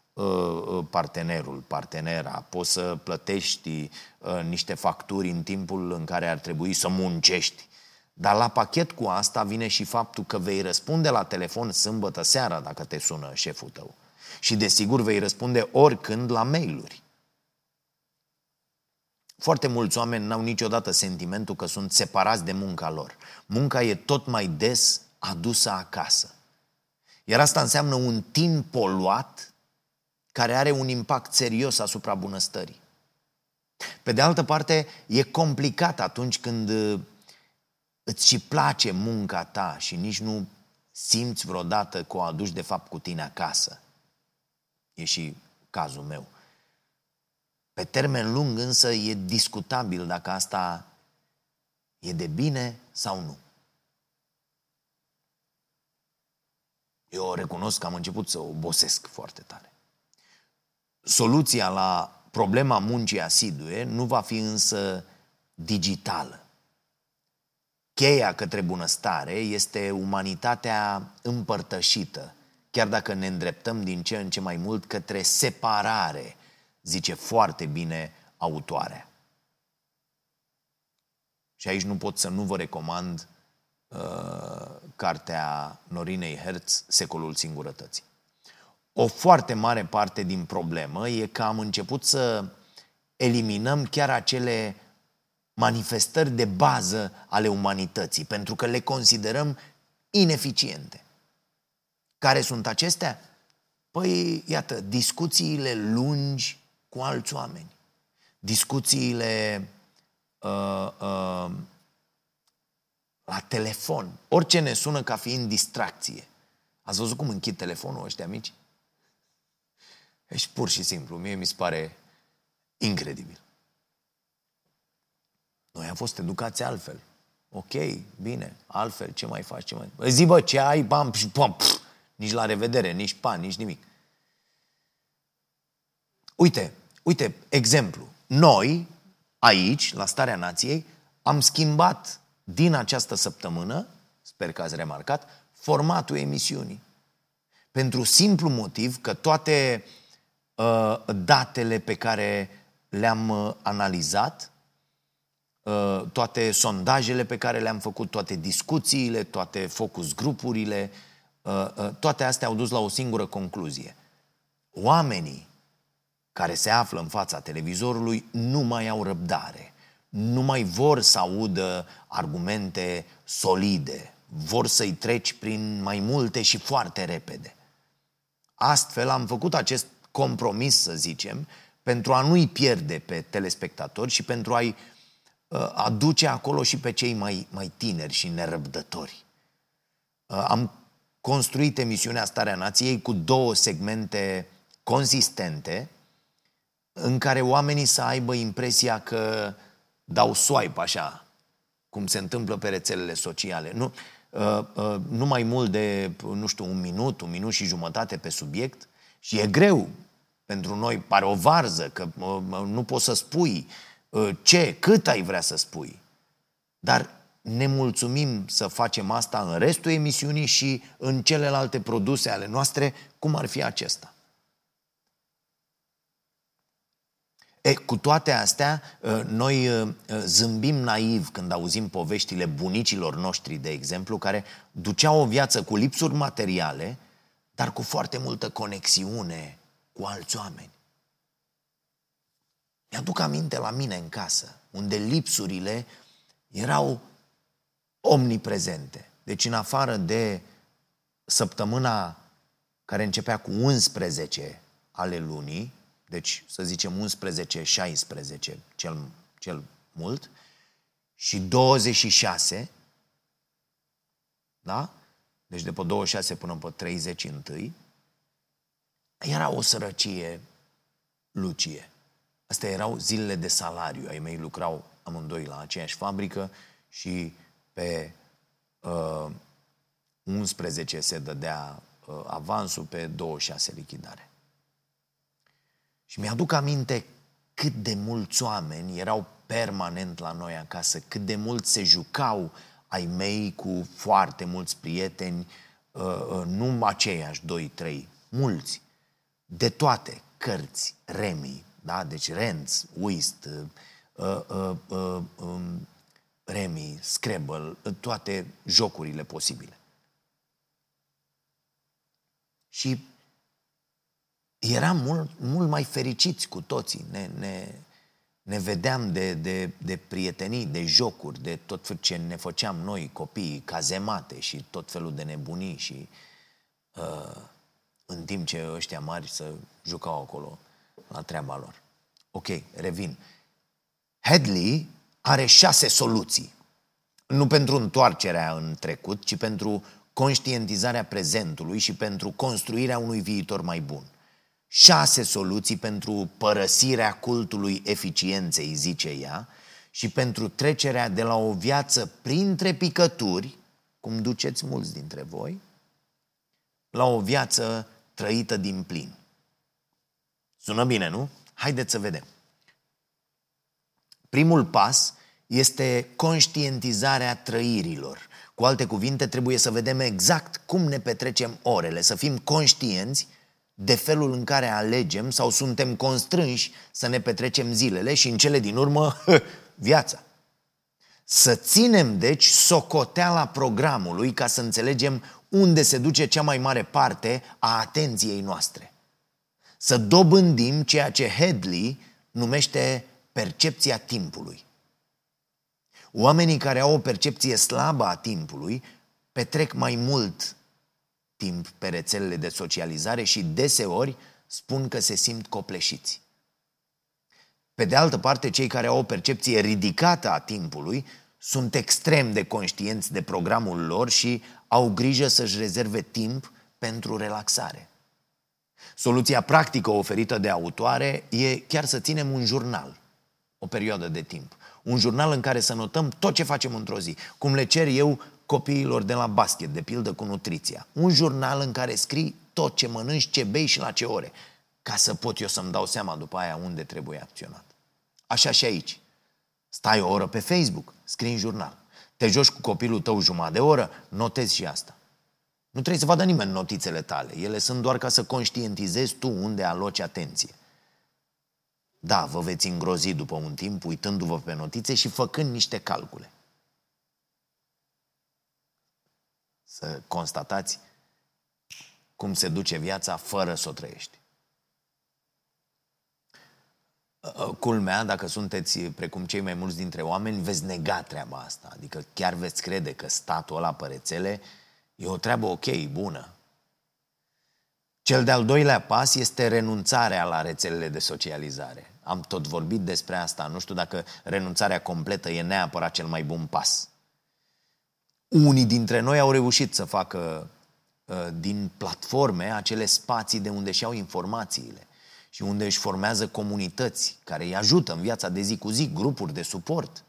partenerul, partenera, poți să plătești uh, niște facturi în timpul în care ar trebui să muncești. Dar la pachet cu asta vine și faptul că vei răspunde la telefon sâmbătă seara dacă te sună șeful tău. Și desigur vei răspunde oricând la mail-uri. Foarte mulți oameni n-au niciodată sentimentul că sunt separați de munca lor. Munca e tot mai des adusă acasă. Iar asta înseamnă un timp poluat care are un impact serios asupra bunăstării. Pe de altă parte, e complicat atunci când îți și place munca ta și nici nu simți vreodată că o aduci de fapt cu tine acasă. E și cazul meu. Pe termen lung însă e discutabil dacă asta e de bine sau nu. Eu recunosc că am început să obosesc foarte tare. Soluția la problema muncii asidue nu va fi însă digitală. Cheia către bunăstare este umanitatea împărtășită, chiar dacă ne îndreptăm din ce în ce mai mult către separare, zice foarte bine autoarea. Și aici nu pot să nu vă recomand uh, cartea Norinei Hertz, Secolul Singurătății. O foarte mare parte din problemă e că am început să eliminăm chiar acele manifestări de bază ale umanității, pentru că le considerăm ineficiente. Care sunt acestea? Păi, iată, discuțiile lungi cu alți oameni, discuțiile uh, uh, la telefon, orice ne sună ca fiind distracție. Ați văzut cum închid telefonul ăștia mici? Ești pur și simplu, mie mi se pare incredibil. Noi am fost educați altfel. Ok, bine, altfel, ce mai faci, ce mai... Zi, bă, ce ai, bam, și pam, pf, nici la revedere, nici pan, nici nimic. Uite, uite, exemplu. Noi, aici, la Starea Nației, am schimbat din această săptămână, sper că ați remarcat, formatul emisiunii. Pentru simplu motiv că toate uh, datele pe care le-am uh, analizat Uh, toate sondajele pe care le-am făcut, toate discuțiile, toate focus grupurile, uh, uh, toate astea au dus la o singură concluzie. Oamenii care se află în fața televizorului nu mai au răbdare, nu mai vor să audă argumente solide, vor să-i treci prin mai multe și foarte repede. Astfel am făcut acest compromis, să zicem, pentru a nu-i pierde pe telespectatori și pentru a-i uh, aduce acolo și pe cei mai, mai tineri și nerăbdători. Uh, am construit emisiunea Starea Nației cu două segmente consistente în care oamenii să aibă impresia că dau swipe așa, cum se întâmplă pe rețelele sociale. Nu, uh, uh, nu mai mult de, nu știu, un minut, un minut și jumătate pe subiect și e greu pentru noi, pare o varză, că uh, nu poți să spui uh, ce, cât ai vrea să spui. Dar ne mulțumim să facem asta în restul emisiunii și în celelalte produse ale noastre, cum ar fi acesta. E, cu toate astea, ă, noi ă, ă, zâmbim naiv când auzim poveștile bunicilor noștri, de exemplu, care duceau o viață cu lipsuri materiale, dar cu foarte multă conexiune cu alți oameni. Mi-aduc aminte la mine în casă, unde lipsurile erau omniprezente. Deci în afară de săptămâna care începea cu 11 ale lunii, deci să zicem 11-16 cel, cel mult, și 26, da? Deci de pe 26 până pe 31, era o sărăcie lucie. Astea erau zilele de salariu. Ai mei lucrau amândoi la aceeași fabrică și pe uh, 11 se dădea uh, avansul, pe 26 lichidare. Și mi-aduc aminte cât de mulți oameni erau permanent la noi acasă, cât de mult se jucau ai mei cu foarte mulți prieteni, uh, uh, nu aceiași, doi, trei, mulți, de toate, cărți, remi, da? deci Renz, Whist, uh, uh, uh, um, Remi, Scrabble, toate jocurile posibile. Și eram mult, mult mai fericiți cu toții. Ne, ne, ne vedeam de, de, de prietenii, de jocuri, de tot ce ne făceam noi, copiii, cazemate și tot felul de nebunii și uh, în timp ce ăștia mari să jucau acolo la treaba lor. Ok, revin. Headley are șase soluții. Nu pentru întoarcerea în trecut, ci pentru conștientizarea prezentului și pentru construirea unui viitor mai bun șase soluții pentru părăsirea cultului eficienței, zice ea, și pentru trecerea de la o viață printre picături, cum duceți mulți dintre voi, la o viață trăită din plin. Sună bine, nu? Haideți să vedem. Primul pas este conștientizarea trăirilor. Cu alte cuvinte, trebuie să vedem exact cum ne petrecem orele, să fim conștienți de felul în care alegem sau suntem constrânși să ne petrecem zilele și în cele din urmă viața. Să ținem, deci, socoteala programului ca să înțelegem unde se duce cea mai mare parte a atenției noastre. Să dobândim ceea ce Headley numește percepția timpului. Oamenii care au o percepție slabă a timpului petrec mai mult timp pe rețelele de socializare și deseori spun că se simt copleșiți. Pe de altă parte, cei care au o percepție ridicată a timpului sunt extrem de conștienți de programul lor și au grijă să-și rezerve timp pentru relaxare. Soluția practică oferită de autoare e chiar să ținem un jurnal, o perioadă de timp. Un jurnal în care să notăm tot ce facem într-o zi. Cum le cer eu copiilor de la basket, de pildă cu nutriția. Un jurnal în care scrii tot ce mănânci, ce bei și la ce ore, ca să pot eu să-mi dau seama după aia unde trebuie acționat. Așa și aici. Stai o oră pe Facebook, scrii în jurnal. Te joci cu copilul tău jumătate de oră, notezi și asta. Nu trebuie să vadă nimeni notițele tale. Ele sunt doar ca să conștientizezi tu unde aloci atenție. Da, vă veți îngrozi după un timp uitându-vă pe notițe și făcând niște calcule. Să constatați cum se duce viața fără să o trăiești. Uh, culmea, dacă sunteți precum cei mai mulți dintre oameni, veți nega treaba asta. Adică chiar veți crede că statul ăla pe rețele e o treabă ok, bună. Cel de-al doilea pas este renunțarea la rețelele de socializare. Am tot vorbit despre asta. Nu știu dacă renunțarea completă e neapărat cel mai bun pas. Unii dintre noi au reușit să facă uh, din platforme acele spații de unde și au informațiile și unde își formează comunități care îi ajută în viața de zi cu zi, grupuri de suport.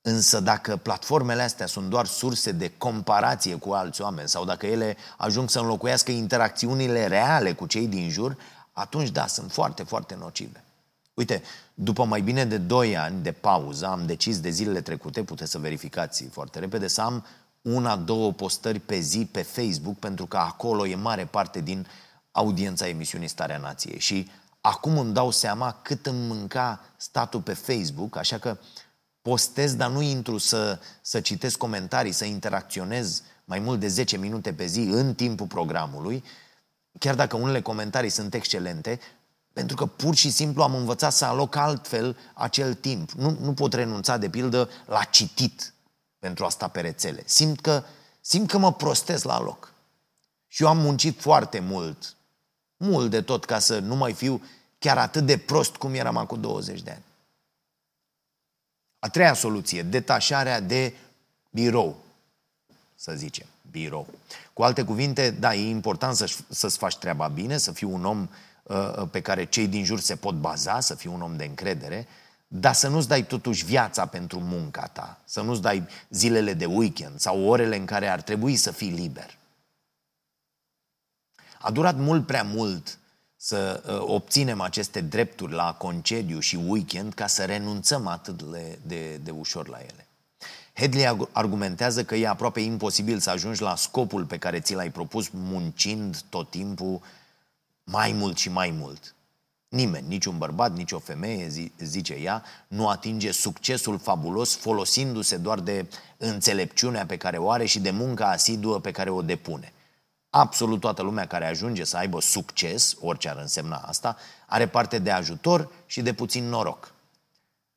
Însă dacă platformele astea sunt doar surse de comparație cu alți oameni sau dacă ele ajung să înlocuiască interacțiunile reale cu cei din jur, atunci da, sunt foarte, foarte nocive. Uite, după mai bine de 2 ani de pauză, am decis de zilele trecute, puteți să verificați foarte repede, să am una, două postări pe zi pe Facebook, pentru că acolo e mare parte din audiența emisiunii Starea Nației. Și acum îmi dau seama cât îmi mânca statul pe Facebook, așa că postez, dar nu intru să, să citesc comentarii, să interacționez mai mult de 10 minute pe zi în timpul programului, chiar dacă unele comentarii sunt excelente, pentru că pur și simplu am învățat să aloc altfel acel timp. Nu, nu pot renunța, de pildă, la citit pentru a sta pe rețele. Simt că, simt că mă prostez la loc. Și eu am muncit foarte mult, mult de tot, ca să nu mai fiu chiar atât de prost cum eram acum 20 de ani. A treia soluție, detașarea de birou, să zicem, birou. Cu alte cuvinte, da, e important să, să-ți faci treaba bine, să fii un om uh, pe care cei din jur se pot baza, să fii un om de încredere, dar să nu-ți dai totuși viața pentru munca ta, să nu-ți dai zilele de weekend sau orele în care ar trebui să fii liber. A durat mult prea mult să uh, obținem aceste drepturi la concediu și weekend ca să renunțăm atât de, de, de ușor la ele. Hedley argumentează că e aproape imposibil să ajungi la scopul pe care ți l-ai propus muncind tot timpul mai mult și mai mult. Nimeni, niciun bărbat, nici o femeie, zice ea, nu atinge succesul fabulos folosindu-se doar de înțelepciunea pe care o are și de munca asiduă pe care o depune. Absolut toată lumea care ajunge să aibă succes, orice ar însemna asta, are parte de ajutor și de puțin noroc.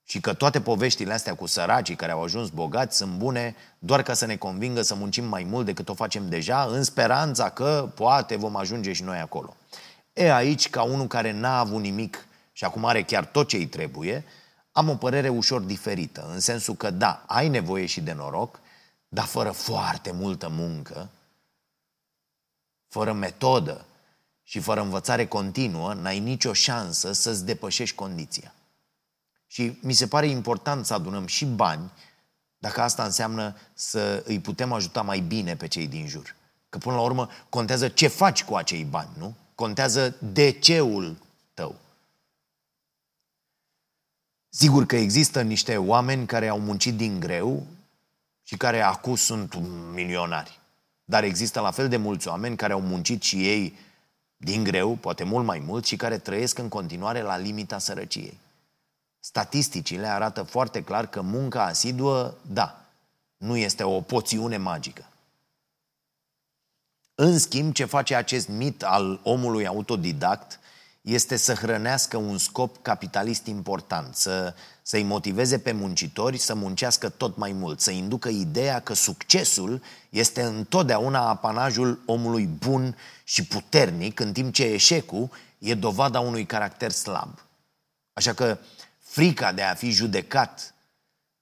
Și că toate poveștile astea cu săracii care au ajuns bogați sunt bune doar ca să ne convingă să muncim mai mult decât o facem deja, în speranța că poate vom ajunge și noi acolo. E aici, ca unul care n-a avut nimic și acum are chiar tot ce îi trebuie, am o părere ușor diferită, în sensul că da, ai nevoie și de noroc, dar fără foarte multă muncă, fără metodă și fără învățare continuă, n-ai nicio șansă să-ți depășești condiția. Și mi se pare important să adunăm și bani, dacă asta înseamnă să îi putem ajuta mai bine pe cei din jur. Că până la urmă contează ce faci cu acei bani, nu? Contează de ceul tău. Sigur că există niște oameni care au muncit din greu și care acum sunt milionari. Dar există la fel de mulți oameni care au muncit și ei din greu, poate mult mai mult, și care trăiesc în continuare la limita sărăciei. Statisticile arată foarte clar că munca asiduă, da, nu este o poțiune magică. În schimb, ce face acest mit al omului autodidact este să hrănească un scop capitalist important, să, să-i motiveze pe muncitori să muncească tot mai mult, să inducă ideea că succesul este întotdeauna apanajul omului bun și puternic, în timp ce eșecul e dovada unui caracter slab. Așa că frica de a fi judecat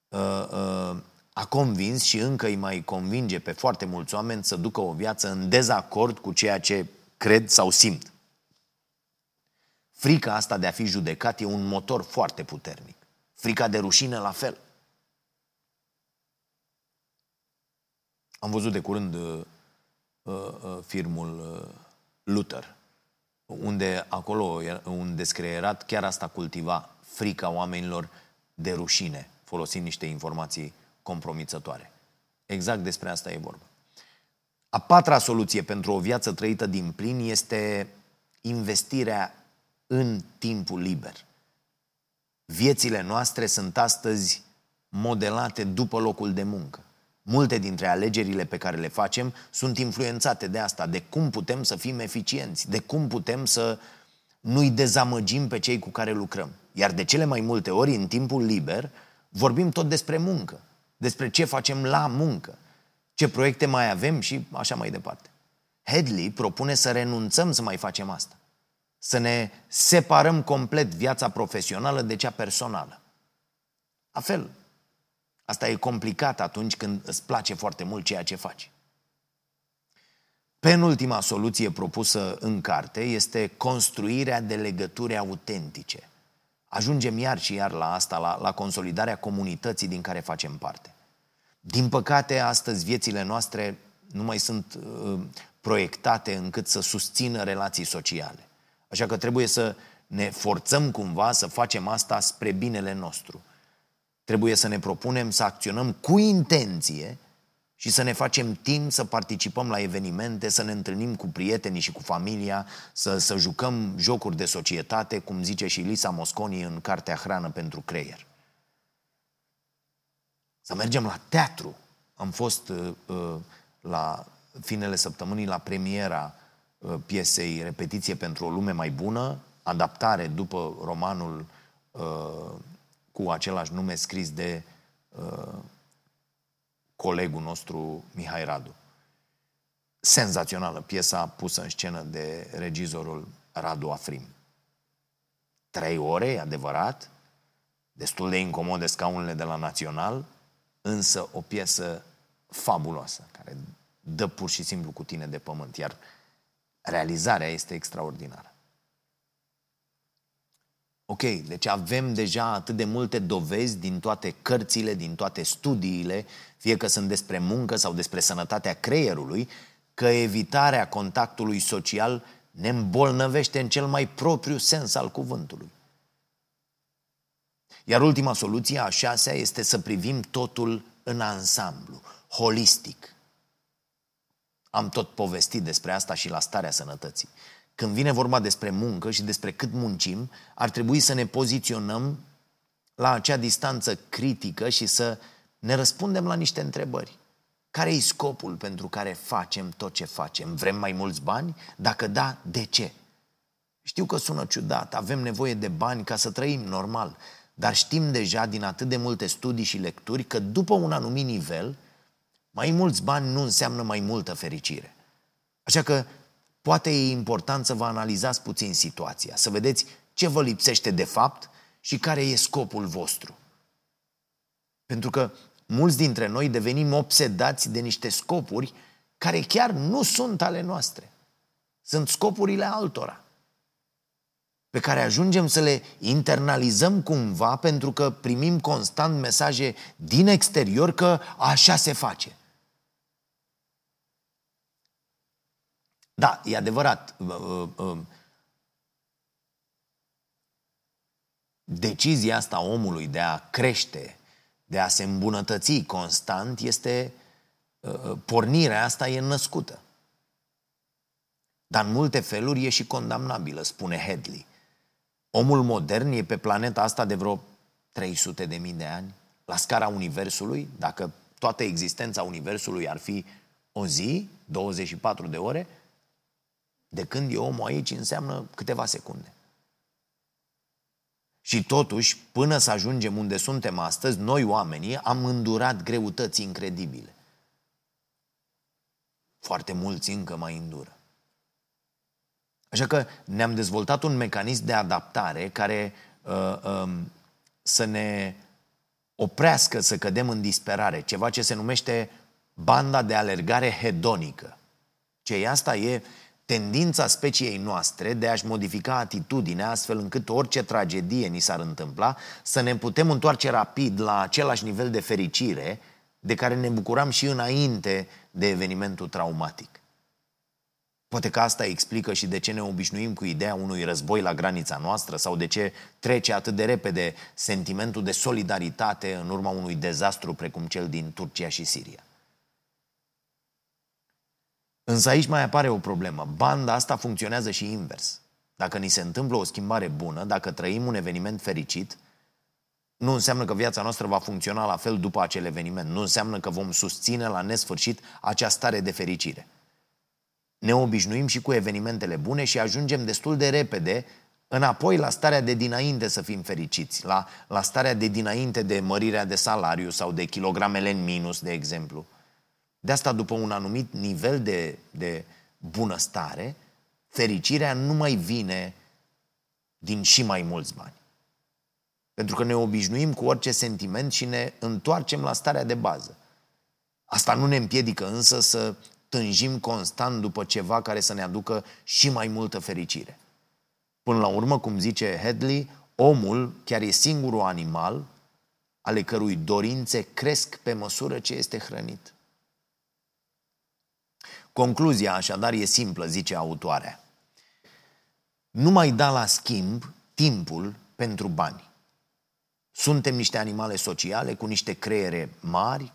uh, uh, a convins și încă îi mai convinge pe foarte mulți oameni să ducă o viață în dezacord cu ceea ce cred sau simt. Frica asta de a fi judecat e un motor foarte puternic. Frica de rușine la fel. Am văzut de curând uh, uh, uh filmul uh, Luther, unde acolo un descreierat chiar asta cultiva frica oamenilor de rușine, folosind niște informații compromițătoare. Exact despre asta e vorba. A patra soluție pentru o viață trăită din plin este investirea în timpul liber. Viețile noastre sunt astăzi modelate după locul de muncă. Multe dintre alegerile pe care le facem sunt influențate de asta, de cum putem să fim eficienți, de cum putem să nu-i dezamăgim pe cei cu care lucrăm. Iar de cele mai multe ori, în timpul liber, vorbim tot despre muncă, despre ce facem la muncă, ce proiecte mai avem și așa mai departe. Headley propune să renunțăm să mai facem asta. Să ne separăm complet viața profesională de cea personală. La fel, asta e complicat atunci când îți place foarte mult ceea ce faci. Penultima soluție propusă în carte este construirea de legături autentice. Ajungem iar și iar la asta, la, la consolidarea comunității din care facem parte. Din păcate, astăzi viețile noastre nu mai sunt uh, proiectate încât să susțină relații sociale. Așa că trebuie să ne forțăm cumva să facem asta spre binele nostru. Trebuie să ne propunem să acționăm cu intenție și să ne facem timp să participăm la evenimente, să ne întâlnim cu prietenii și cu familia, să, să jucăm jocuri de societate, cum zice și Lisa Mosconi în Cartea Hrană pentru Creier. Să mergem la teatru. Am fost uh, uh, la finele săptămânii la premiera uh, piesei Repetiție pentru o lume mai bună, adaptare după romanul uh, cu același nume scris de uh, colegul nostru Mihai Radu. Senzațională piesa pusă în scenă de regizorul Radu Afrim. Trei ore, e adevărat, destul de incomode scaunele de la Național, însă o piesă fabuloasă, care dă pur și simplu cu tine de pământ, iar realizarea este extraordinară. Ok, deci avem deja atât de multe dovezi din toate cărțile, din toate studiile, fie că sunt despre muncă sau despre sănătatea creierului, că evitarea contactului social ne îmbolnăvește în cel mai propriu sens al cuvântului. Iar ultima soluție, a șasea, este să privim totul în ansamblu, holistic. Am tot povestit despre asta și la starea sănătății. Când vine vorba despre muncă și despre cât muncim, ar trebui să ne poziționăm la acea distanță critică și să ne răspundem la niște întrebări. Care e scopul pentru care facem tot ce facem? Vrem mai mulți bani? Dacă da, de ce? Știu că sună ciudat, avem nevoie de bani ca să trăim normal, dar știm deja din atât de multe studii și lecturi că după un anumit nivel, mai mulți bani nu înseamnă mai multă fericire. Așa că poate e important să vă analizați puțin situația, să vedeți ce vă lipsește de fapt și care e scopul vostru. Pentru că mulți dintre noi devenim obsedați de niște scopuri care chiar nu sunt ale noastre. Sunt scopurile altora pe care ajungem să le internalizăm cumva pentru că primim constant mesaje din exterior că așa se face. Da, e adevărat. Decizia asta omului de a crește, de a se îmbunătăți constant, este pornirea asta e născută. Dar în multe feluri e și condamnabilă, spune Headley. Omul modern e pe planeta asta de vreo 300 de mii de ani. La scara Universului, dacă toată existența Universului ar fi o zi, 24 de ore, de când e omul aici înseamnă câteva secunde. Și totuși, până să ajungem unde suntem astăzi, noi oamenii am îndurat greutăți incredibile. Foarte mulți încă mai îndură. Așa că ne-am dezvoltat un mecanism de adaptare care uh, um, să ne oprească să cădem în disperare, ceva ce se numește banda de alergare hedonică. Ce e asta? E tendința speciei noastre de a-și modifica atitudinea astfel încât orice tragedie ni s-ar întâmpla să ne putem întoarce rapid la același nivel de fericire de care ne bucuram și înainte de evenimentul traumatic. Poate că asta explică și de ce ne obișnuim cu ideea unui război la granița noastră sau de ce trece atât de repede sentimentul de solidaritate în urma unui dezastru precum cel din Turcia și Siria. Însă aici mai apare o problemă. Banda asta funcționează și invers. Dacă ni se întâmplă o schimbare bună, dacă trăim un eveniment fericit, nu înseamnă că viața noastră va funcționa la fel după acel eveniment. Nu înseamnă că vom susține la nesfârșit acea stare de fericire ne obișnuim și cu evenimentele bune și ajungem destul de repede înapoi la starea de dinainte să fim fericiți, la, la starea de dinainte de mărirea de salariu sau de kilogramele în minus, de exemplu. De asta, după un anumit nivel de, de bunăstare, fericirea nu mai vine din și mai mulți bani. Pentru că ne obișnuim cu orice sentiment și ne întoarcem la starea de bază. Asta nu ne împiedică însă să tânjim constant după ceva care să ne aducă și mai multă fericire. Până la urmă, cum zice Headley, omul chiar e singurul animal ale cărui dorințe cresc pe măsură ce este hrănit. Concluzia așadar e simplă, zice autoarea. Nu mai da la schimb timpul pentru bani. Suntem niște animale sociale cu niște creiere mari,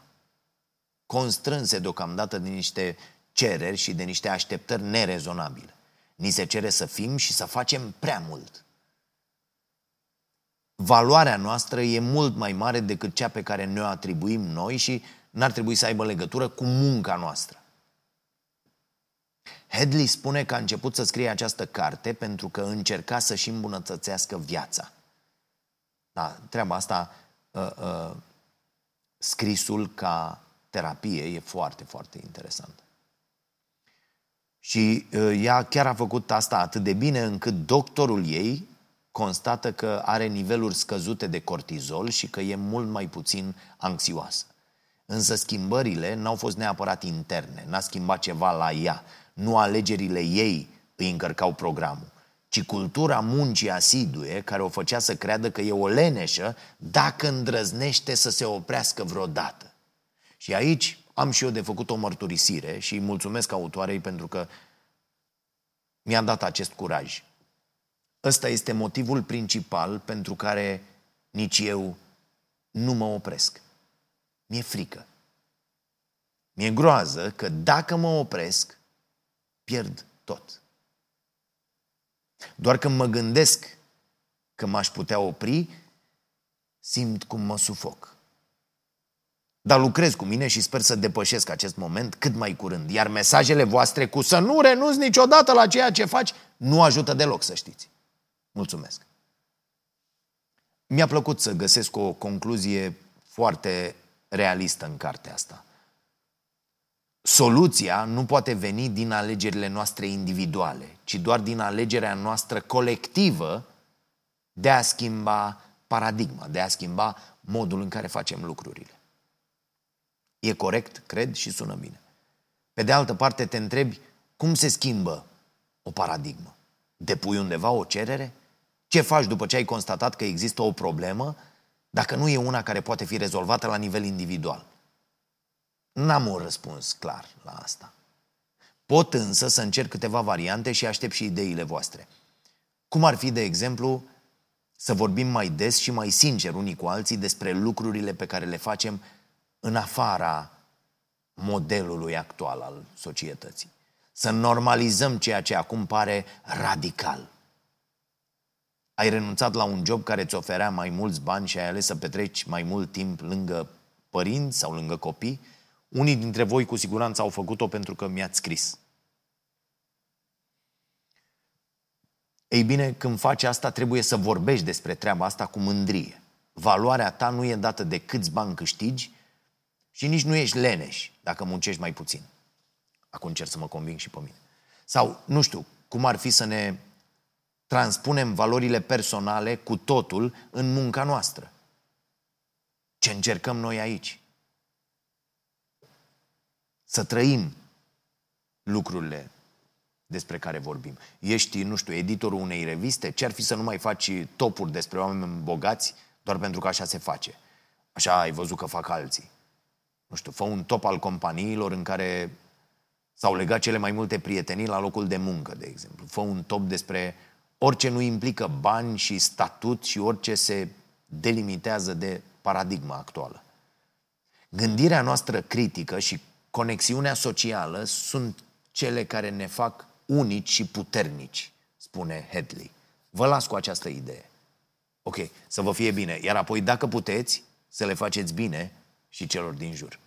constrânse deocamdată de niște cereri și de niște așteptări nerezonabile. Ni se cere să fim și să facem prea mult. Valoarea noastră e mult mai mare decât cea pe care ne-o atribuim noi și n-ar trebui să aibă legătură cu munca noastră. Headley spune că a început să scrie această carte pentru că încerca să-și îmbunătățească viața. Da, treaba asta, uh, uh, scrisul ca terapie e foarte, foarte interesant. Și uh, ea chiar a făcut asta atât de bine încât doctorul ei constată că are niveluri scăzute de cortizol și că e mult mai puțin anxioasă. Însă schimbările n-au fost neapărat interne, n-a schimbat ceva la ea, nu alegerile ei îi încărcau programul, ci cultura muncii asidue care o făcea să creadă că e o leneșă dacă îndrăznește să se oprească vreodată. Și aici am și eu de făcut o mărturisire și îi mulțumesc autoarei pentru că mi-a dat acest curaj. Ăsta este motivul principal pentru care nici eu nu mă opresc. Mi-e frică. Mi-e groază că dacă mă opresc, pierd tot. Doar când mă gândesc că m-aș putea opri, simt cum mă sufoc. Dar lucrez cu mine și sper să depășesc acest moment cât mai curând. Iar mesajele voastre cu să nu renunți niciodată la ceea ce faci nu ajută deloc, să știți. Mulțumesc. Mi-a plăcut să găsesc o concluzie foarte realistă în cartea asta. Soluția nu poate veni din alegerile noastre individuale, ci doar din alegerea noastră colectivă de a schimba paradigma, de a schimba modul în care facem lucrurile. E corect, cred și sună bine. Pe de altă parte, te întrebi cum se schimbă o paradigmă. Depui undeva o cerere? Ce faci după ce ai constatat că există o problemă, dacă nu e una care poate fi rezolvată la nivel individual? N-am un răspuns clar la asta. Pot însă să încerc câteva variante și aștept și ideile voastre. Cum ar fi, de exemplu, să vorbim mai des și mai sincer unii cu alții despre lucrurile pe care le facem în afara modelului actual al societății. Să normalizăm ceea ce acum pare radical. Ai renunțat la un job care îți oferea mai mulți bani și ai ales să petreci mai mult timp lângă părinți sau lângă copii? Unii dintre voi cu siguranță au făcut-o pentru că mi-ați scris. Ei bine, când faci asta, trebuie să vorbești despre treaba asta cu mândrie. Valoarea ta nu e dată de câți bani câștigi și nici nu ești leneș dacă muncești mai puțin. Acum încerc să mă conving și pe mine. Sau, nu știu, cum ar fi să ne transpunem valorile personale cu totul în munca noastră. Ce încercăm noi aici? Să trăim lucrurile despre care vorbim. Ești, nu știu, editorul unei reviste, ce ar fi să nu mai faci topuri despre oameni bogați doar pentru că așa se face. Așa ai văzut că fac alții. Nu știu, fă un top al companiilor în care s-au legat cele mai multe prietenii la locul de muncă, de exemplu. Fă un top despre orice nu implică bani și statut și orice se delimitează de paradigma actuală. Gândirea noastră critică și conexiunea socială sunt cele care ne fac unici și puternici, spune Headley. Vă las cu această idee. Ok, să vă fie bine. Iar apoi, dacă puteți, să le faceți bine și celor din jur.